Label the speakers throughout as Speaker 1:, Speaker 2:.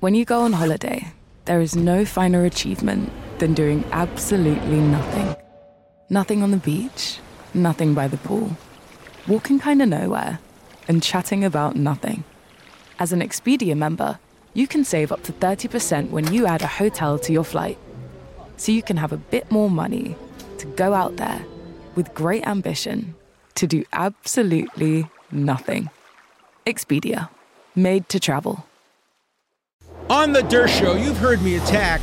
Speaker 1: When you go on holiday, there is no finer achievement than doing absolutely nothing. Nothing on the beach, nothing by the pool, walking kind of nowhere, and chatting about nothing. As an Expedia member, you can save up to 30% when you add a hotel to your flight. So you can have a bit more money to go out there with great ambition to do absolutely nothing. Expedia, made to travel.
Speaker 2: On the Dershow, Show, you've heard me attack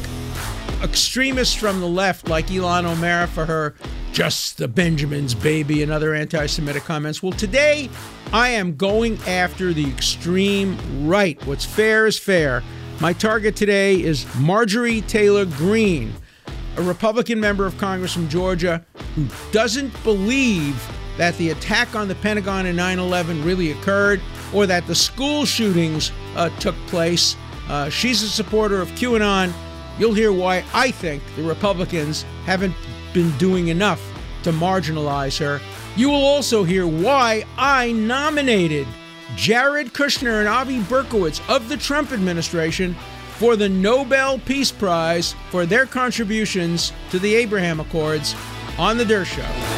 Speaker 2: extremists from the left like Ilhan Omar for her just the Benjamin's baby and other anti Semitic comments. Well, today I am going after the extreme right. What's fair is fair. My target today is Marjorie Taylor Greene, a Republican member of Congress from Georgia who doesn't believe that the attack on the Pentagon in 9 11 really occurred or that the school shootings uh, took place. Uh, she's a supporter of QAnon. You'll hear why I think the Republicans haven't been doing enough to marginalize her. You will also hear why I nominated Jared Kushner and Avi Berkowitz of the Trump administration for the Nobel Peace Prize for their contributions to the Abraham Accords on The Dershow.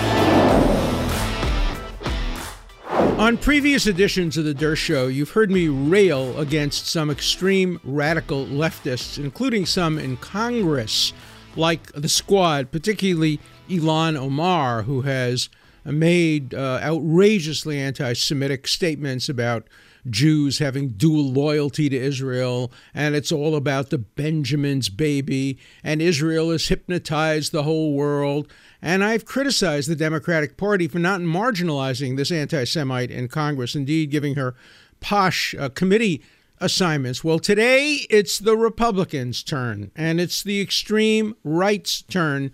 Speaker 2: On previous editions of The Dershow, you've heard me rail against some extreme radical leftists, including some in Congress, like the squad, particularly Ilhan Omar, who has made uh, outrageously anti Semitic statements about Jews having dual loyalty to Israel, and it's all about the Benjamin's baby, and Israel has hypnotized the whole world. And I've criticized the Democratic Party for not marginalizing this anti Semite in Congress, indeed, giving her posh uh, committee assignments. Well, today it's the Republicans' turn, and it's the extreme right's turn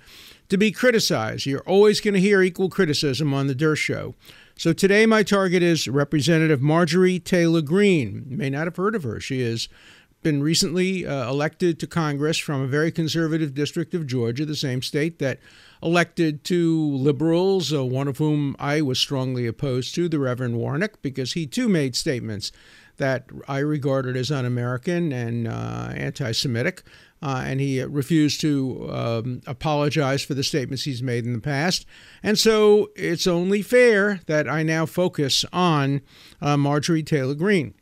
Speaker 2: to be criticized. You're always going to hear equal criticism on The Dershow. Show. So today, my target is Representative Marjorie Taylor Greene. You may not have heard of her. She has been recently uh, elected to Congress from a very conservative district of Georgia, the same state that elected two liberals, uh, one of whom I was strongly opposed to, the Reverend Warnock, because he too made statements that I regarded as un American and uh, anti Semitic. Uh, and he refused to um, apologize for the statements he's made in the past. And so it's only fair that I now focus on uh, Marjorie Taylor Greene.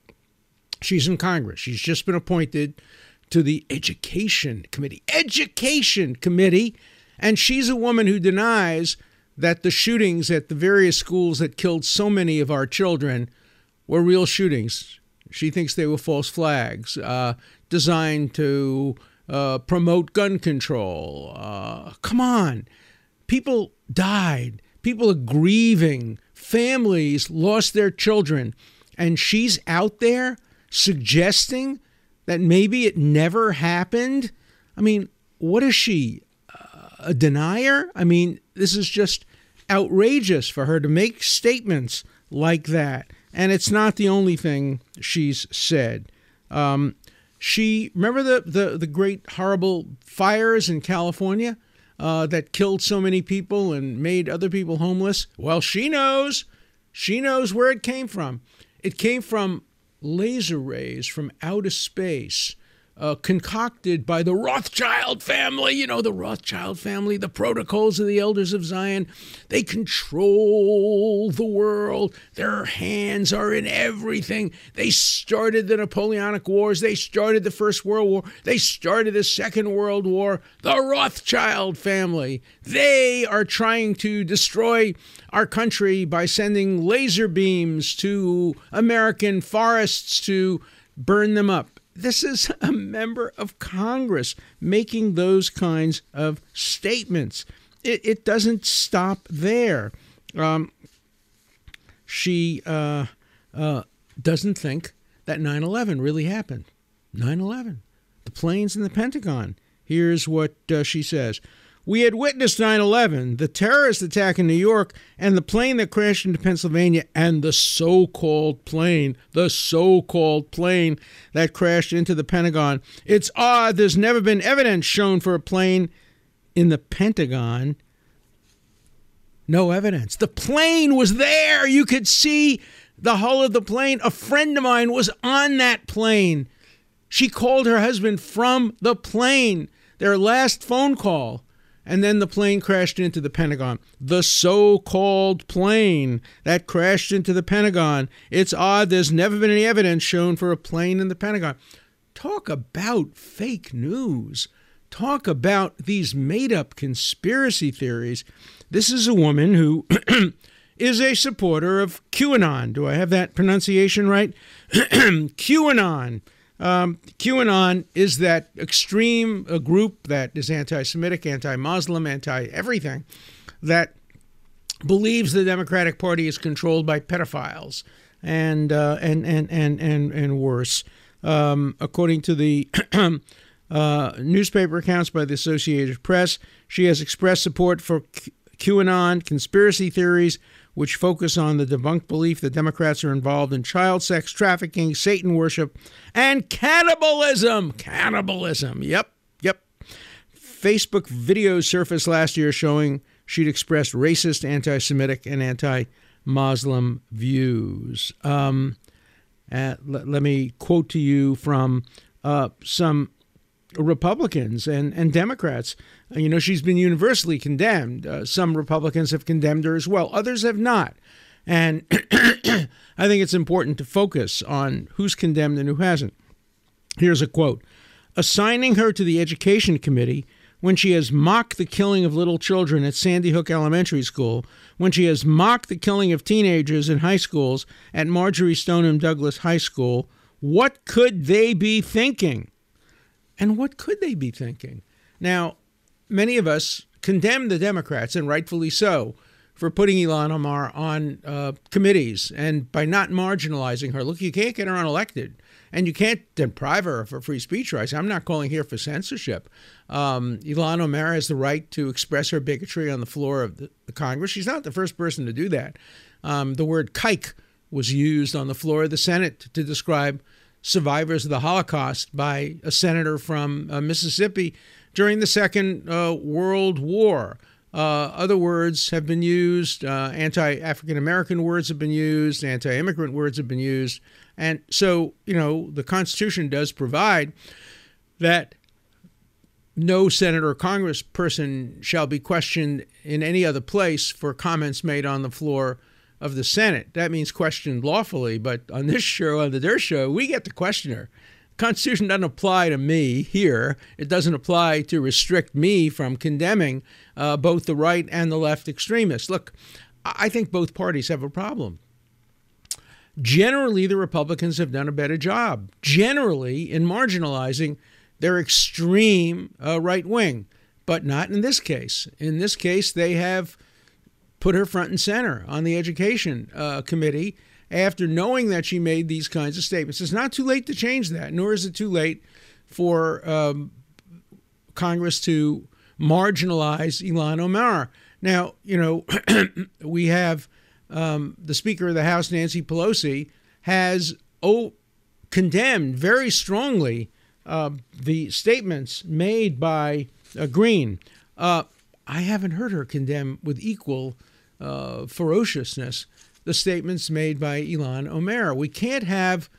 Speaker 2: She's in Congress. She's just been appointed to the Education Committee. Education Committee and she's a woman who denies that the shootings at the various schools that killed so many of our children were real shootings. She thinks they were false flags uh, designed to uh, promote gun control. Uh, come on. People died. People are grieving. Families lost their children. And she's out there suggesting that maybe it never happened. I mean, what is she? a denier? I mean, this is just outrageous for her to make statements like that. And it's not the only thing she's said. Um, she remember the, the the great horrible fires in California uh, that killed so many people and made other people homeless. Well, she knows. She knows where it came from. It came from laser rays from outer space uh, concocted by the Rothschild family. You know, the Rothschild family, the protocols of the elders of Zion. They control the world. Their hands are in everything. They started the Napoleonic Wars. They started the First World War. They started the Second World War. The Rothschild family. They are trying to destroy our country by sending laser beams to American forests to burn them up. This is a member of Congress making those kinds of statements. It, it doesn't stop there. Um, she uh, uh, doesn't think that 9 11 really happened. 9 11. The planes in the Pentagon. Here's what uh, she says we had witnessed 9 11, the terrorist attack in New York, and the plane that crashed into Pennsylvania, and the so called plane, the so called plane that crashed into the Pentagon. It's odd there's never been evidence shown for a plane in the Pentagon. No evidence. The plane was there. You could see the hull of the plane. A friend of mine was on that plane. She called her husband from the plane, their last phone call. And then the plane crashed into the Pentagon. The so called plane that crashed into the Pentagon. It's odd there's never been any evidence shown for a plane in the Pentagon. Talk about fake news. Talk about these made up conspiracy theories. This is a woman who is a supporter of QAnon. Do I have that pronunciation right? QAnon. Um, QAnon is that extreme group that is anti Semitic, anti Muslim, anti everything that believes the Democratic Party is controlled by pedophiles and, uh, and, and, and, and, and worse. Um, according to the uh, newspaper accounts by the Associated Press, she has expressed support for QAnon conspiracy theories which focus on the debunked belief that Democrats are involved in child sex trafficking, Satan worship, and cannibalism. Cannibalism. Yep, yep. Facebook videos surfaced last year showing she'd expressed racist, anti Semitic, and anti Muslim views. Um, uh, let, let, me quote to you from uh, some Republicans and, and Democrats. Uh, you know, she's been universally condemned. Uh, some Republicans have condemned her as well, others have not. And I think it's important to focus on who's condemned and who hasn't. Here's a quote Assigning her to the Education Committee when she has mocked the killing of little children at Sandy Hook Elementary School, when she has mocked the killing of teenagers in high schools at Marjory Stoneman Douglas High School, what could they be thinking? And what could they be thinking? Now, many of us condemn the Democrats, and rightfully so, for putting Ilhan Omar on uh, committees and by not marginalizing her. Look, you can't get her unelected, and you can't deprive her of her free speech rights. I'm not calling here for censorship. Um, Ilhan Omar has the right to express her bigotry on the floor of the, the Congress. She's not the first person to do that. Um, the word kike was used on the floor of the Senate to describe survivors of the Holocaust by a senator from uh, Mississippi during the Second uh, World War. Uh, other words have been used, uh, anti African American words have been used, anti immigrant words have been used. And so, you know, the Constitution does provide that no senator or congressperson shall be questioned in any other place for comments made on the floor of the Senate. That means questioned lawfully, but on this show, on the Dershow, we get to question her. Constitution doesn't apply to me here. It doesn't apply to restrict me from condemning uh, both the right and the left extremists. Look, I think both parties have a problem. Generally, the Republicans have done a better job, generally, in marginalizing their extreme uh, right wing, but not in this case. In this case, they have put her front and center on the education uh, committee after knowing that she made these kinds of statements. It's not too late to change that, nor is it too late for um, Congress to marginalize Ilhan Omar. Now, you know, we have um, the Speaker of the House, Nancy Pelosi, has oh, condemned very strongly uh, the statements made by uh, Greene. Uh, I haven't heard her condemn with equal uh, ferociousness the statements made by Ilhan Omar. We can't have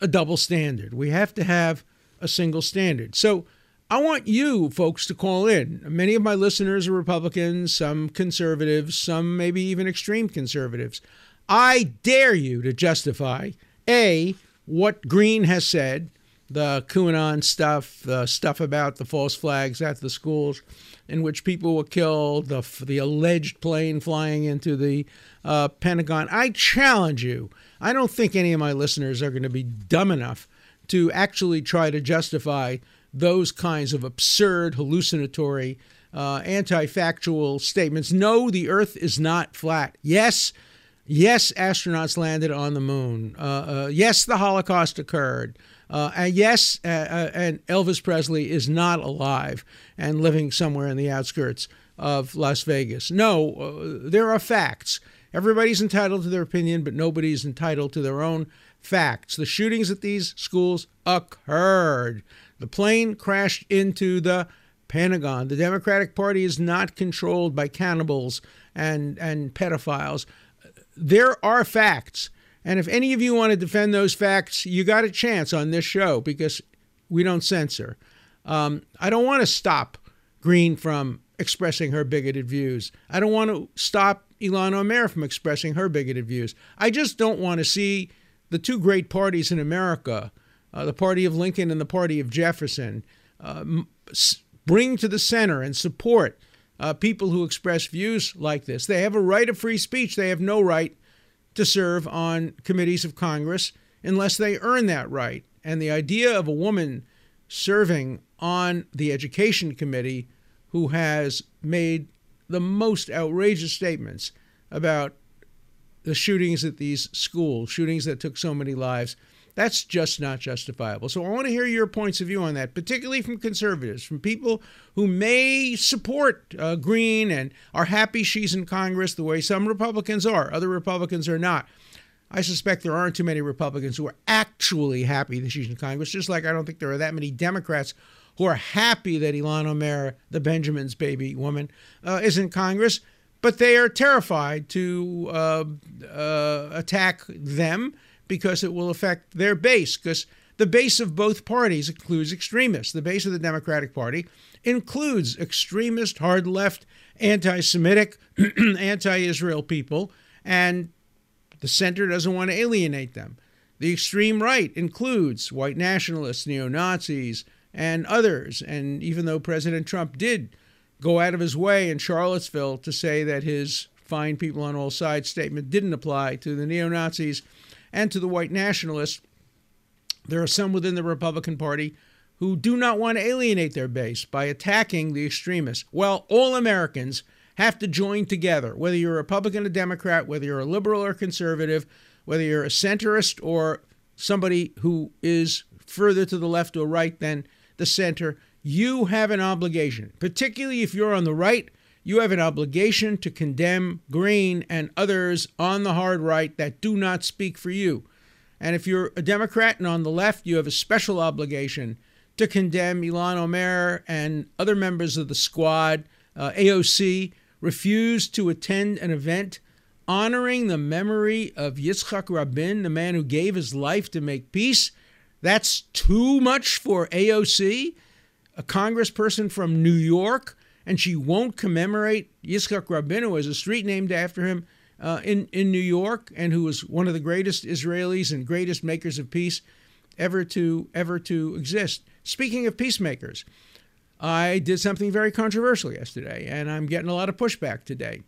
Speaker 2: a double standard. We have to have a single standard. So I want you folks to call in. Many of my listeners are Republicans, some conservatives, some maybe even extreme conservatives. I dare you to justify A, what Greene has said, the QAnon stuff, the stuff about the false flags at the schools, in which people were killed, the, the alleged plane flying into the uh, Pentagon. I challenge you. I don't think any of my listeners are going to be dumb enough to actually try to justify those kinds of absurd, hallucinatory, uh, anti factual statements. No, the Earth is not flat. Yes, yes, astronauts landed on the moon. Uh, uh yes, the Holocaust occurred. Uh, and yes, uh, uh, and Elvis Presley is not alive and living somewhere in the outskirts of Las Vegas. No, uh, there are facts. Everybody's entitled to their opinion, but nobody's entitled to their own facts. The shootings at these schools occurred. The plane crashed into the Pentagon. The Democratic Party is not controlled by cannibals and, and pedophiles. There are facts. And if any of you want to defend those facts, you got a chance on this show because we don't censor. Um, I don't want to stop Greene from expressing her bigoted views. I don't want to stop Ilhan Omar from expressing her bigoted views. I just don't want to see the two great parties in America, uh, the party of Lincoln and the party of Jefferson, uh, bring to the center and support uh, people who express views like this. They have a right of free speech. They have no right to serve on committees of Congress unless they earn that right. And the idea of a woman serving on the Education Committee who has made the most outrageous statements about the shootings at these schools, shootings that took so many lives. That's just not justifiable. So I want to hear your points of view on that, particularly from conservatives, from people who may support uh, Greene and are happy she's in Congress the way some Republicans are. Other Republicans are not. I suspect there aren't too many Republicans who are actually happy that she's in Congress, just like I don't think there are that many Democrats who are happy that Ilhan Omar, the Benjamin's baby woman, uh, is in Congress, but they are terrified to uh, uh, attack them because it will affect their base. Because the base of both parties includes extremists. The base of the Democratic Party includes extremist, hard left, anti Semitic, anti Israel people, and the center doesn't want to alienate them. The extreme right includes white nationalists, neo Nazis, and others. And even though President Trump did go out of his way in Charlottesville to say that his fine people on all sides statement didn't apply to the neo Nazis and to the white nationalists, there are some within the Republican Party who do not want to alienate their base by attacking the extremists. Well, all Americans have to join together, whether you're a Republican or Democrat, whether you're a liberal or conservative, whether you're a centrist or somebody who is further to the left or right than the center, you have an obligation, particularly if you're on the right, you have an obligation to condemn Greene and others on the hard right that do not speak for you. And if you're a Democrat and on the left, you have a special obligation to condemn Ilhan Omar and other members of the squad. Uh, AOC refused to attend an event honoring the memory of Yitzhak Rabin, the man who gave his life to make peace. That's too much for AOC, a congressperson from New York and she won't commemorate Yitzhak Rabin, who has a street named after him uh, in, in New York, and who was one of the greatest Israelis and greatest makers of peace ever to ever to exist. Speaking of peacemakers, I did something very controversial yesterday, and I'm getting a lot of pushback today.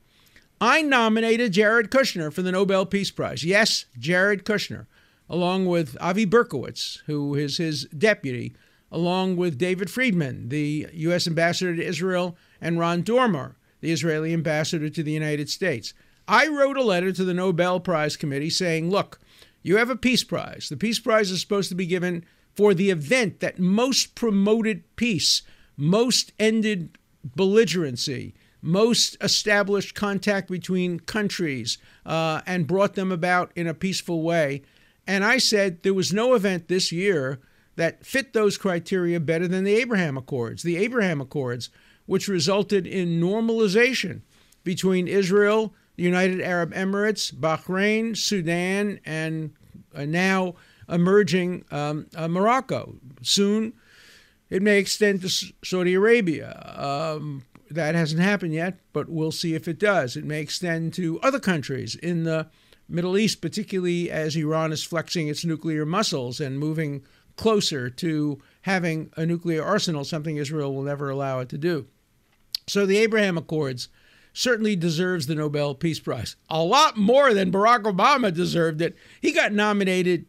Speaker 2: I nominated Jared Kushner for the Nobel Peace Prize. Yes, Jared Kushner, along with Avi Berkowitz, who is his deputy, along with David Friedman, the U.S. ambassador to Israel, and Ron Dermer, the Israeli ambassador to the United States. I wrote a letter to the Nobel Prize Committee saying, look, you have a Peace Prize. The Peace Prize is supposed to be given for the event that most promoted peace, most ended belligerency, most established contact between countries, uh, and brought them about in a peaceful way. And I said there was no event this year that fit those criteria better than the Abraham Accords. The Abraham Accords, which resulted in normalization between Israel, the United Arab Emirates, Bahrain, Sudan, and now emerging um, uh, Morocco. Soon it may extend to Saudi Arabia. Um, that hasn't happened yet, but we'll see if it does. It may extend to other countries in the Middle East, particularly as Iran is flexing its nuclear muscles and moving closer to having a nuclear arsenal, something Israel will never allow it to do. So the Abraham Accords certainly deserves the Nobel Peace Prize. A lot more than Barack Obama deserved it. He got nominated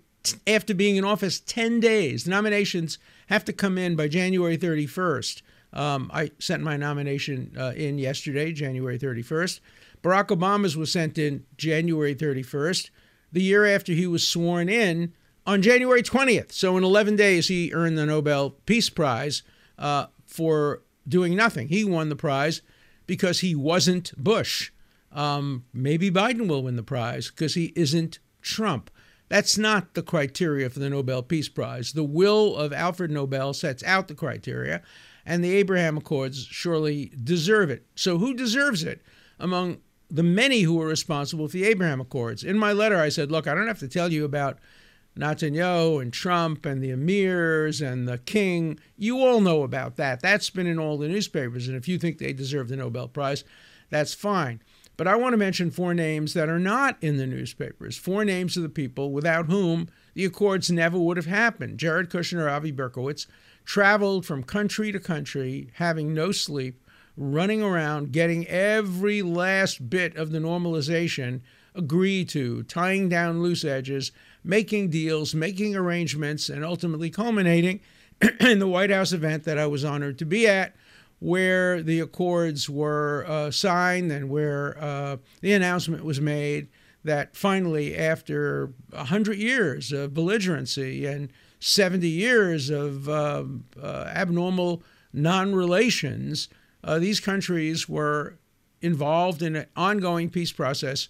Speaker 2: after being in office 10 days. Nominations have to come in by January 31st. Um, I sent my nomination uh, in yesterday, January 31st. Barack Obama's was sent in January 31st. The year after he was sworn in, on January 20th. So in 11 days, he earned the Nobel Peace Prize uh, for doing nothing. He won the prize because he wasn't Bush. Um, maybe Biden will win the prize because he isn't Trump. That's not the criteria for the Nobel Peace Prize. The will of Alfred Nobel sets out the criteria, and the Abraham Accords surely deserve it. So, who deserves it among the many who were responsible for the Abraham Accords? In my letter, I said, Look, I don't have to tell you about Netanyahu and Trump and the emirs and the king. You all know about that. That's been in all the newspapers. And if you think they deserve the Nobel Prize, that's fine. But I want to mention four names that are not in the newspapers, four names of the people without whom the Accords never would have happened. Jared Kushner, Avi Berkowitz traveled from country to country, having no sleep, running around, getting every last bit of the normalization agreed to, tying down loose edges, making deals, making arrangements, and ultimately culminating in the White House event that I was honored to be at where the accords were uh, signed and where uh, the announcement was made that finally, after 100 years of belligerency and 70 years of uh, uh abnormal non relations, uh, these countries were involved in an ongoing peace process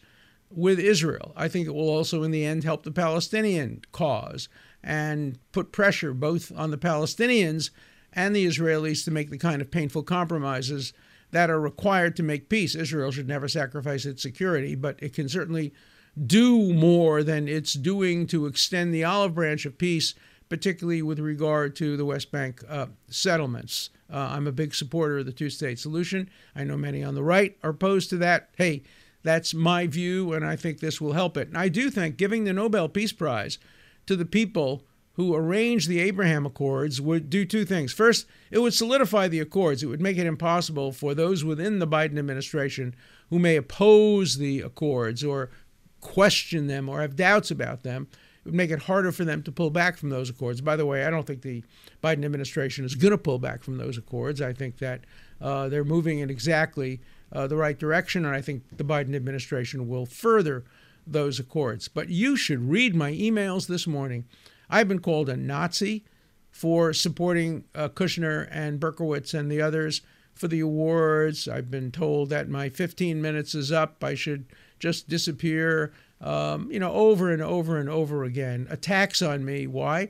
Speaker 2: with Israel. I think it will also, in the end, help the Palestinian cause and put pressure both on the Palestinians and the Israelis to make the kind of painful compromises that are required to make peace. Israel should never sacrifice its security, but it can certainly do more than it's doing to extend the olive branch of peace, particularly with regard to the West Bank uh, settlements. Uh, I'm a big supporter of the two state solution. I know many on the right are opposed to that. Hey, that's my view, and I think this will help it. And I do think giving the Nobel Peace Prize to the people who arranged the Abraham Accords would do two things. First, it would solidify the Accords. It would make it impossible for those within the Biden administration who may oppose the Accords or question them or have doubts about them. It would make it harder for them to pull back from those accords. By the way, I don't think the Biden administration is going to pull back from those accords. I think that uh, they're moving in exactly uh, the right direction, and I think the Biden administration will further those accords. But you should read my emails this morning I've been called a Nazi for supporting uh, Kushner and Berkowitz and the others for the awards. I've been told that my 15 minutes is up. I should just disappear. Um, you know, over and over and over again. Attacks on me. Why?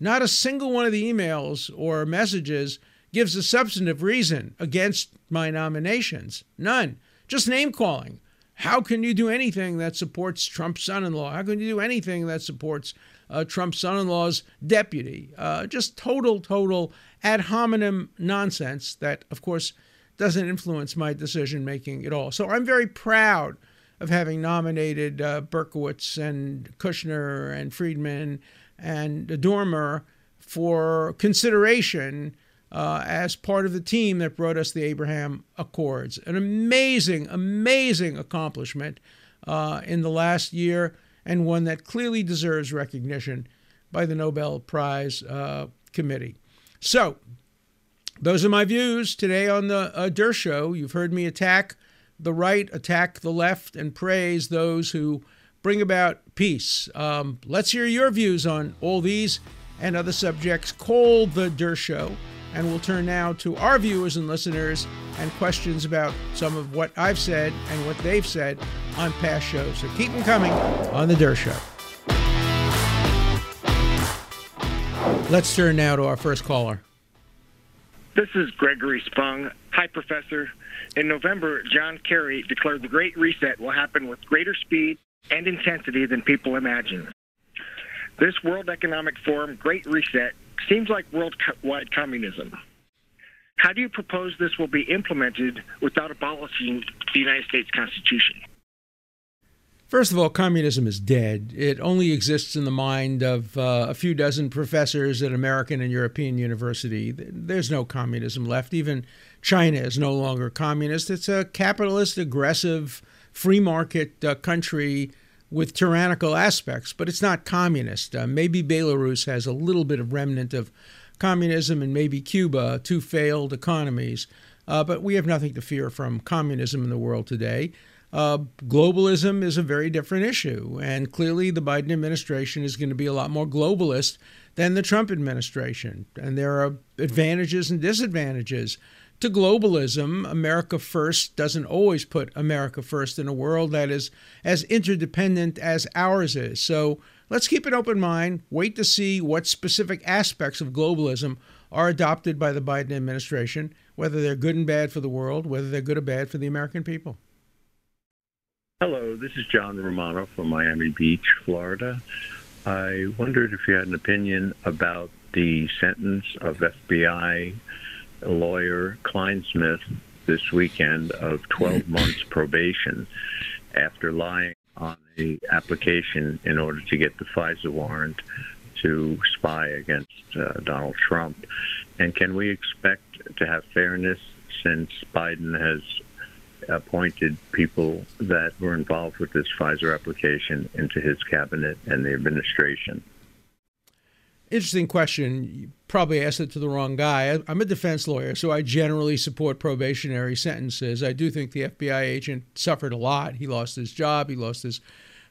Speaker 2: Not a single one of the emails or messages gives a substantive reason against my nominations. None. Just name calling. How can you do anything that supports Trump's son in law? How can you do anything that supports uh, Trump's son in law's deputy. Uh, just total, total ad hominem nonsense that, of course, doesn't influence my decision making at all. So I'm very proud of having nominated uh, Berkowitz and Kushner and Friedman and Dermer for consideration uh, as part of the team that brought us the Abraham Accords. An amazing, amazing accomplishment uh, in the last year and one that clearly deserves recognition by the Nobel Prize uh, Committee. So, those are my views today on the uh, Dershow. You've heard me attack the right, attack the left, and praise those who bring about peace. Um, let's hear your views on all these and other subjects. Call the Dershow. And we'll turn now to our viewers and listeners and questions about some of what I've said and what they've said on past shows. So keep them coming on The Dershow. Let's turn now to our first caller.
Speaker 3: This is Gregory Spung. Hi, Professor. In November, John Kerry declared the Great Reset will happen with greater speed and intensity than people imagine. This World Economic Forum Great Reset seems like worldwide communism. How do you propose this will be implemented without abolishing the United States Constitution?
Speaker 2: First of all, communism is dead. It only exists in the mind of uh, a few dozen professors at American and European university. There's no communism left. Even China is no longer communist. It's a capitalist, aggressive, free market uh, country with tyrannical aspects, but it's not communist. Uh, maybe Belarus has a little bit of remnant of communism, and maybe Cuba, two failed economies. Uh, but we have nothing to fear from communism in the world today. Uh, globalism is a very different issue, and clearly the Biden administration is going to be a lot more globalist than the Trump administration. And there are advantages and disadvantages to globalism, America First doesn't always put America first in a world that is as interdependent as ours is. So let's keep an open mind, wait to see what specific aspects of globalism are adopted by the Biden administration, whether they're good and bad for the world, whether they're good or bad for the American people.
Speaker 4: Hello, this is John Romano from Miami Beach, Florida. I wondered if you had an opinion about the sentence of FBI lawyer Clinesmith this weekend of 12 months probation after lying on the application in order to get the FISA warrant to spy against uh, Donald Trump. And can we expect to have fairness since Biden has appointed people that were involved with this FISA application into his cabinet and the administration?
Speaker 2: Interesting question. You probably asked it to the wrong guy. I'm a defense lawyer, so I generally support probationary sentences. I do think the FBI agent suffered a lot. He lost his job, he lost his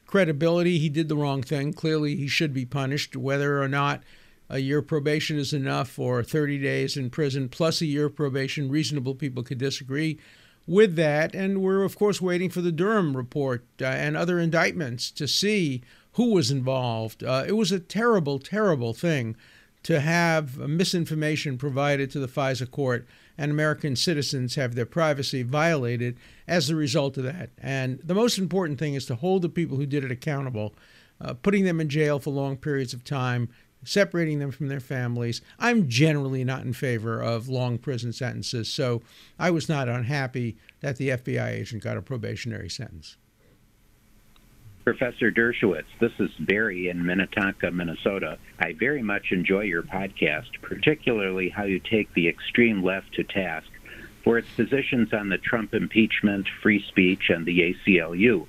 Speaker 2: credibility. He did the wrong thing. Clearly, he should be punished, whether or not a year probation is enough or 30 days in prison plus a year probation. Reasonable people could disagree with that. And we're, of course, waiting for the Durham report uh, and other indictments to see who was involved. Uh, it was a terrible, terrible thing to have misinformation provided to the FISA court and American citizens have their privacy violated as a result of that. And the most important thing is to hold the people who did it accountable, uh, putting them in jail for long periods of time, separating them from their families. I'm generally not in favor of long prison sentences, so I was not unhappy that the FBI agent got a probationary sentence.
Speaker 5: Professor Dershowitz, this is Barry in Minnetonka, Minnesota. I very much enjoy your podcast, particularly how you take the extreme left to task for its positions on the Trump impeachment, free speech, and the ACLU.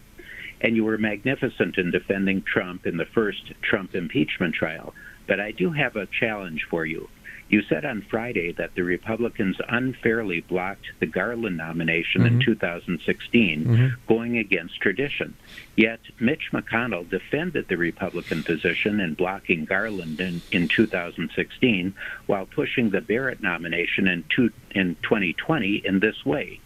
Speaker 5: And you were magnificent in defending Trump in the first Trump impeachment trial. But I do have a challenge for you. You said on Friday that the Republicans unfairly blocked the Garland nomination mm-hmm. in 2016, mm-hmm. going against tradition. Yet Mitch McConnell defended the Republican position in blocking Garland in, in 2016 while pushing the Barrett nomination in, two, in 2020 in this way.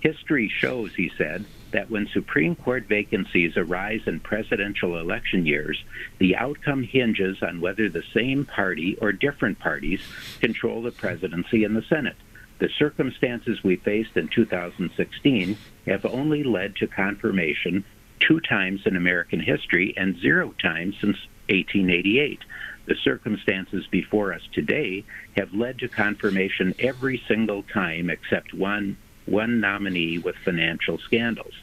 Speaker 5: History shows, he said, that when Supreme Court vacancies arise in presidential election years, the outcome hinges on whether the same party or different parties control the presidency and the Senate. The circumstances we faced in 2016 have only led to confirmation two times in American history and zero times since 1888. The circumstances before us today have led to confirmation every single time except one one nominee with financial scandals.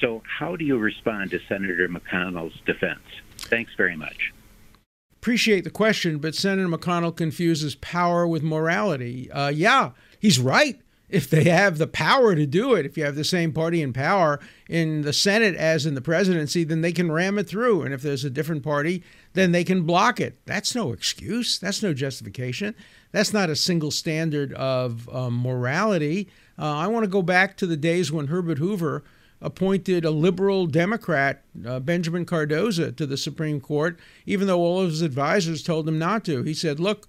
Speaker 5: So, how do you respond to Senator McConnell's defense? Thanks very much.
Speaker 2: Appreciate the question, but Senator McConnell confuses power with morality. Uh, yeah, he's right. If they have the power to do it, if you have the same party in power in the Senate as in the presidency, then they can ram it through. And if there's a different party, then they can block it. That's no excuse. That's no justification. That's not a single standard of um, morality. Uh, I want to go back to the days when Herbert Hoover appointed a liberal Democrat, uh, Benjamin Cardozo, to the Supreme Court, even though all of his advisors told him not to. He said, Look,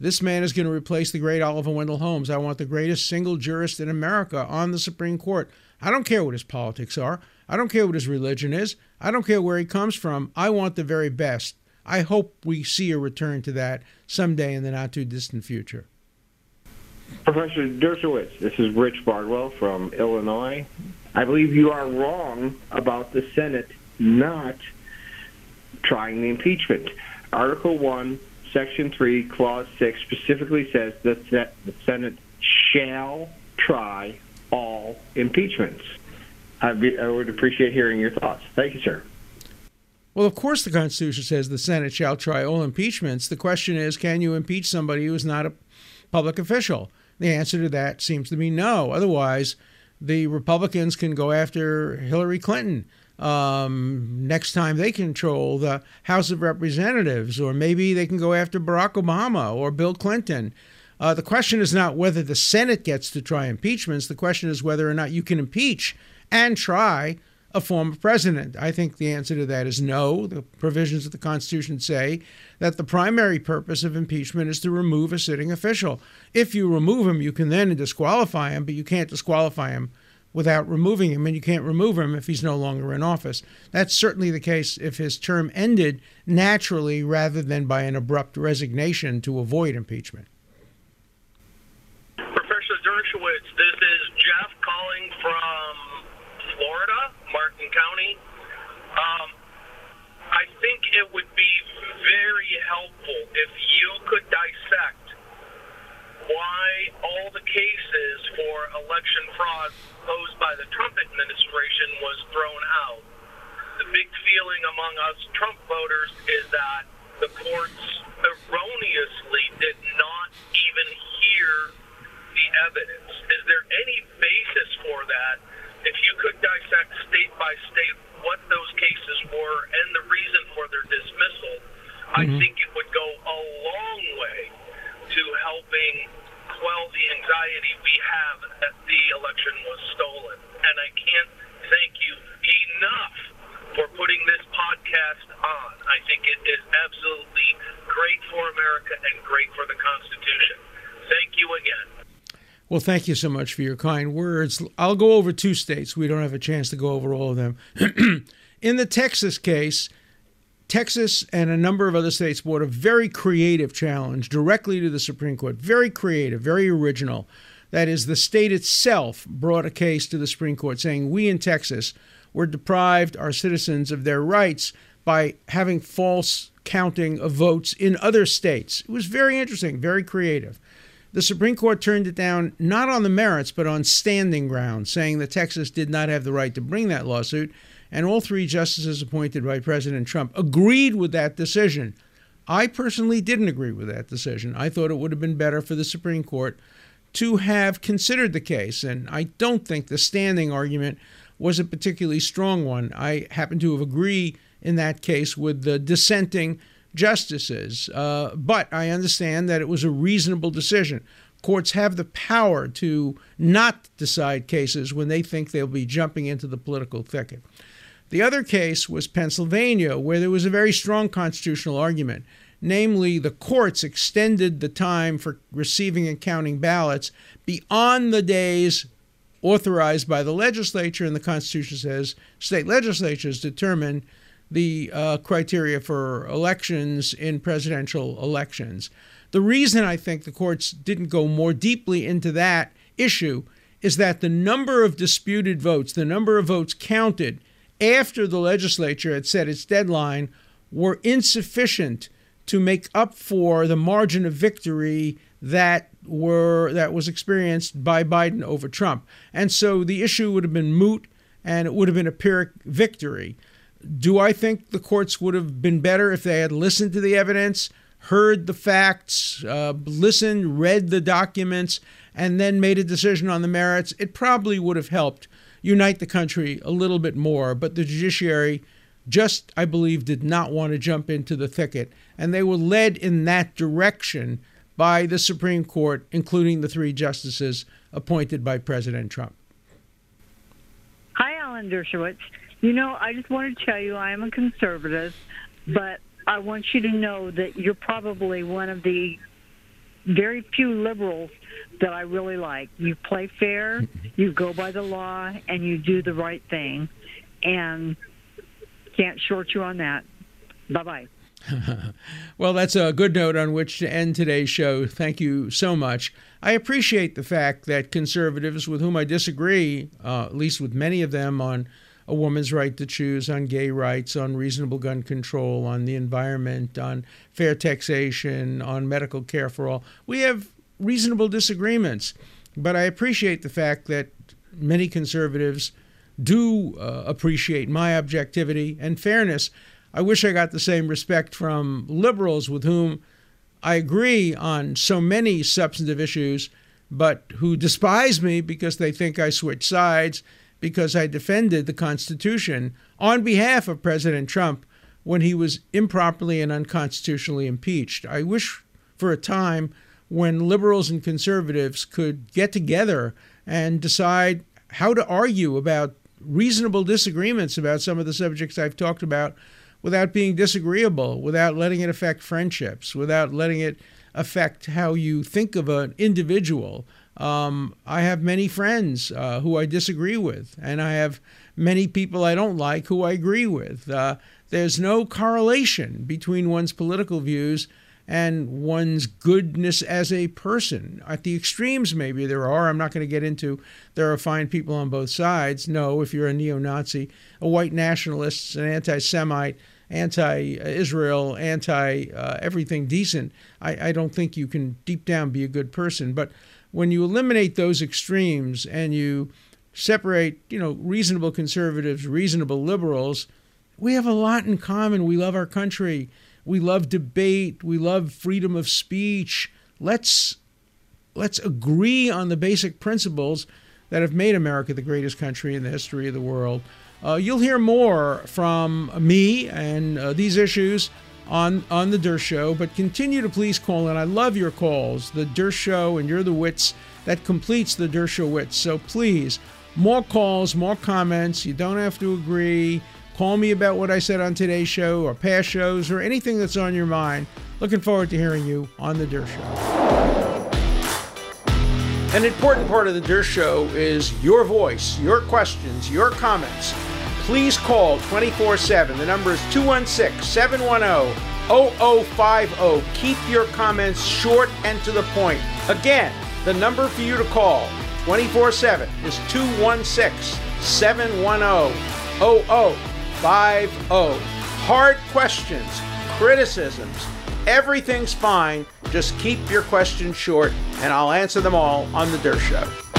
Speaker 2: this man is going to replace the great Oliver Wendell Holmes. I want the greatest single jurist in America on the Supreme Court. I don't care what his politics are. I don't care what his religion is. I don't care where he comes from. I want the very best. I hope we see a return to that someday in the not too distant future.
Speaker 6: Professor Dershowitz, this is Rich Bardwell from Illinois. I believe you are wrong about the Senate not trying the impeachment. Article 1, Section 3, Clause 6 specifically says that the Senate shall try all impeachments. Be, I would appreciate hearing your thoughts. Thank you, sir.
Speaker 2: Well, of course, the Constitution says the Senate shall try all impeachments. The question is can you impeach somebody who is not a public official? The answer to that seems to be no. Otherwise, the Republicans can go after Hillary Clinton um, next time they control the House of Representatives, or maybe they can go after Barack Obama or Bill Clinton. Uh, the question is not whether the Senate gets to try impeachments. The question is whether or not you can impeach and try a former president? I think the answer to that is no. The provisions of the Constitution say that the primary purpose of impeachment is to remove a sitting official. If you remove him, you can then disqualify him, but you can't disqualify him without removing him, and you can't remove him if he's no longer in office. That's certainly the case if his term ended naturally rather than by an abrupt resignation to avoid impeachment.
Speaker 7: Professor Dershowitz, this is Jeff calling from Florida. Martin County. Um, I think it would be very helpful if you could dissect why all the cases for election fraud posed by the Trump administration was thrown out. The big feeling among us Trump voters is that the courts erroneously did not even hear the evidence. Is there any basis for that? If you could dissect state by state what those cases were and the reason for their dismissal, I mm-hmm. think it would go a long way to helping quell the anxiety we have that the election was stolen. And I can't thank you enough for putting this podcast on. I think it is absolutely great for America and great for the Constitution. Thank you again.
Speaker 2: Well, thank you so much for your kind words. I'll go over two states. We don't have a chance to go over all of them. In the Texas case, Texas and a number of other states brought a very creative challenge directly to the Supreme Court. Very creative, very original. That is, the state itself brought a case to the Supreme Court saying we in Texas were deprived our citizens of their rights by having false counting of votes in other states. It was very interesting, very creative. The Supreme Court turned it down not on the merits, but on standing grounds, saying that Texas did not have the right to bring that lawsuit. And all three justices appointed by President Trump agreed with that decision. I personally didn't agree with that decision. I thought it would have been better for the Supreme Court to have considered the case. And I don't think the standing argument was a particularly strong one. I happen to have agreed in that case with the dissenting justices. Uh, but I understand that it was a reasonable decision. Courts have the power to not decide cases when they think they'll be jumping into the political thicket. The other case was Pennsylvania, where there was a very strong constitutional argument. Namely, the courts extended the time for receiving and counting ballots beyond the days authorized by the legislature, and the Constitution says state legislatures determine the uh, criteria for elections in presidential elections. The reason I think the courts didn't go more deeply into that issue is that the number of disputed votes, the number of votes counted after the legislature had set its deadline, were insufficient to make up for the margin of victory that were that was experienced by Biden over Trump. And so the issue would have been moot and it would have been a Pyrrhic victory. Do I think the courts would have been better if they had listened to the evidence, heard the facts, uh, listened, read the documents, and then made a decision on the merits? It probably would have helped unite the country a little bit more. But the judiciary just, I believe, did not want to jump into the thicket. And they were led in that direction by the Supreme Court, including the three justices appointed by President Trump.
Speaker 8: Hi, Alan Dershowitz. You know, I just want to tell you I am a conservative, but I want you to know that you're probably one of the very few liberals that I really like. You play fair, you go by the law, and you do the right thing. And can't short you on that. Bye bye.
Speaker 2: well, that's a good note on which to end today's show. Thank you so much. I appreciate the fact that conservatives with whom I disagree, uh, at least with many of them, on a woman's right to choose, on gay rights, on reasonable gun control, on the environment, on fair taxation, on medical care for all, we have reasonable disagreements. But I appreciate the fact that many conservatives do uh, appreciate my objectivity and fairness. I wish I got the same respect from liberals with whom I agree on so many substantive issues, but who despise me because they think I switch sides because I defended the Constitution on behalf of President Trump when he was improperly and unconstitutionally impeached. I wish for a time when liberals and conservatives could get together and decide how to argue about reasonable disagreements about some of the subjects I've talked about without being disagreeable, without letting it affect friendships, without letting it affect how you think of an individual. Um, I have many friends uh, who I disagree with, and I have many people I don't like who I agree with. Uh, there's no correlation between one's political views and one's goodness as a person. At the extremes, maybe there are. I'm not going to get into there are fine people on both sides. No, if you're a neo Nazi, a white nationalist, an anti Semite, anti-Israel, anti uh, everything decent, I, I don't think you can deep down be a good person. But when you eliminate those extremes and you separate, you know, reasonable conservatives, reasonable liberals, we have a lot in common. We love our country. We love debate. We love freedom of speech. Let's let's agree on the basic principles that have made America the greatest country in the history of the world. Uh, you'll hear more from me and uh, these issues on on the Dershow. Show, but continue to please call in. I love your calls. The Dershow Show and you're the wits that completes the Dershow Show wits. So please, more calls, more comments. You don't have to agree. Call me about what I said on today's show or past shows or anything that's on your mind. Looking forward to hearing you on the Dershow. Show. An important part of the Dershow Show is your voice, your questions, your comments. Please call 24 7. The number is 216 710 0050. Keep your comments short and to the point. Again, the number for you to call 24 7 is 216 710 0050. Hard questions, criticisms, everything's fine. Just keep your questions short, and I'll answer them all on The Dershow. Show.